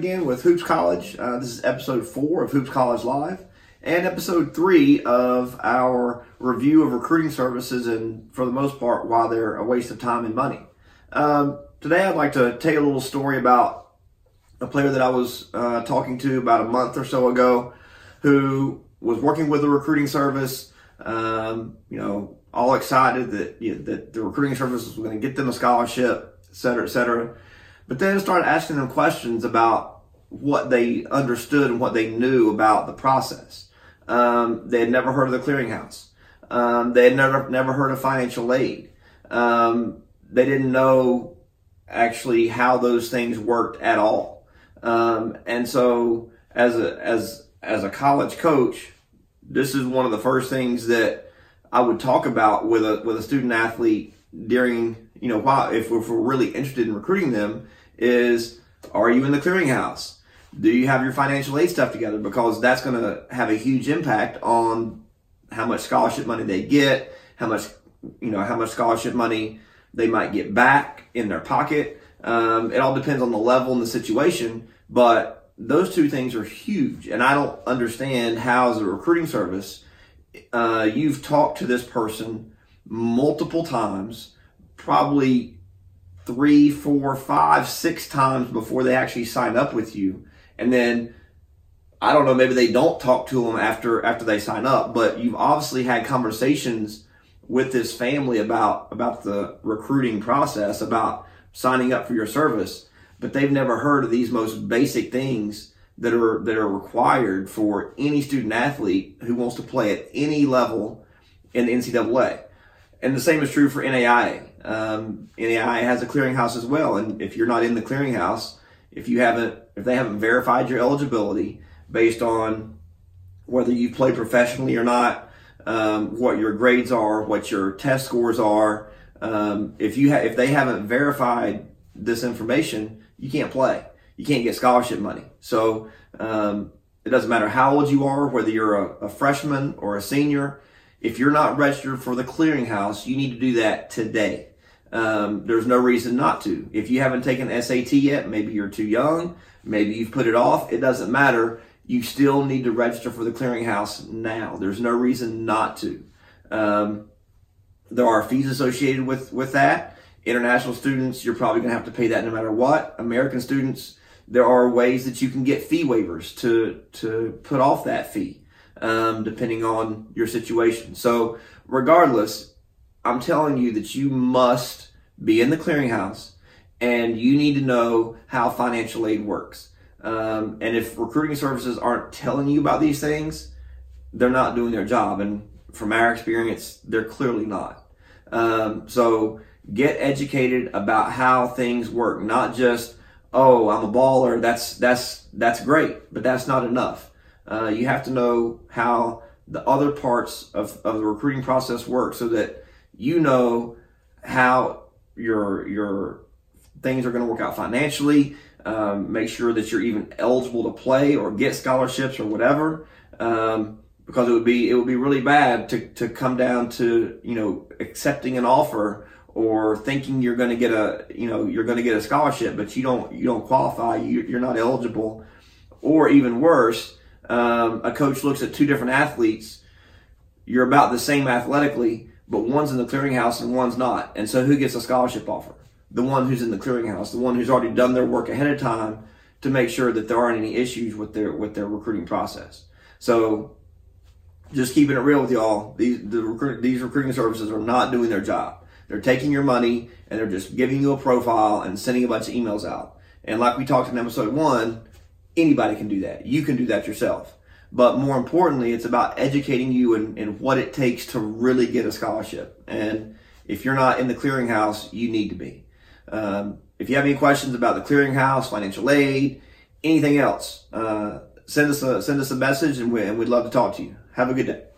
again with Hoops College. Uh, this is episode four of Hoops College Live and episode three of our review of recruiting services and for the most part why they're a waste of time and money. Um, today I'd like to tell you a little story about a player that I was uh, talking to about a month or so ago who was working with a recruiting service, um, you know, all excited that, you know, that the recruiting service was going to get them a scholarship, et cetera, et cetera but then started asking them questions about what they understood and what they knew about the process. Um, they had never heard of the clearinghouse. Um, they had never never heard of financial aid. Um, they didn't know actually how those things worked at all. Um, and so, as a as as a college coach, this is one of the first things that I would talk about with a with a student athlete during you know while if, if we're really interested in recruiting them is are you in the clearinghouse? Do you have your financial aid stuff together? Because that's going to have a huge impact on how much scholarship money they get, how much, you know, how much scholarship money they might get back in their pocket. Um, it all depends on the level and the situation, but those two things are huge. And I don't understand how, as a recruiting service, uh, you've talked to this person multiple times, probably three, four, five, six times before they actually sign up with you. And then I don't know, maybe they don't talk to them after after they sign up, but you've obviously had conversations with this family about about the recruiting process, about signing up for your service, but they've never heard of these most basic things that are that are required for any student athlete who wants to play at any level in the NCAA. And the same is true for NAIA. Um, NAIA has a clearinghouse as well, and if you're not in the clearinghouse, if you haven't, if they haven't verified your eligibility based on whether you play professionally or not, um, what your grades are, what your test scores are, um, if you ha- if they haven't verified this information, you can't play. You can't get scholarship money. So um, it doesn't matter how old you are, whether you're a, a freshman or a senior. If you're not registered for the clearinghouse, you need to do that today. Um, there's no reason not to. If you haven't taken SAT yet, maybe you're too young, maybe you've put it off, it doesn't matter. You still need to register for the clearinghouse now. There's no reason not to. Um, there are fees associated with, with that. International students, you're probably going to have to pay that no matter what. American students, there are ways that you can get fee waivers to, to put off that fee, um, depending on your situation. So regardless, I'm telling you that you must be in the clearinghouse and you need to know how financial aid works. Um, and if recruiting services aren't telling you about these things, they're not doing their job. And from our experience, they're clearly not. Um, so get educated about how things work, not just, oh, I'm a baller. That's, that's, that's great, but that's not enough. Uh, you have to know how the other parts of, of the recruiting process work so that you know how your your things are going to work out financially. Um, make sure that you're even eligible to play or get scholarships or whatever. Um, because it would be it would be really bad to, to come down to you know accepting an offer or thinking you're going to get a you know you're going to get a scholarship but you don't you don't qualify you, you're not eligible or even worse um, a coach looks at two different athletes you're about the same athletically but one's in the clearinghouse and one's not. And so who gets a scholarship offer? The one who's in the clearinghouse, the one who's already done their work ahead of time to make sure that there aren't any issues with their with their recruiting process. So just keeping it real with y'all, these the recruit, these recruiting services are not doing their job. They're taking your money and they're just giving you a profile and sending a bunch of emails out. And like we talked in episode one, anybody can do that. You can do that yourself. But more importantly, it's about educating you in, in what it takes to really get a scholarship. And if you're not in the clearinghouse, you need to be. Um, if you have any questions about the clearinghouse, financial aid, anything else, uh, send us a send us a message, and, we, and we'd love to talk to you. Have a good day.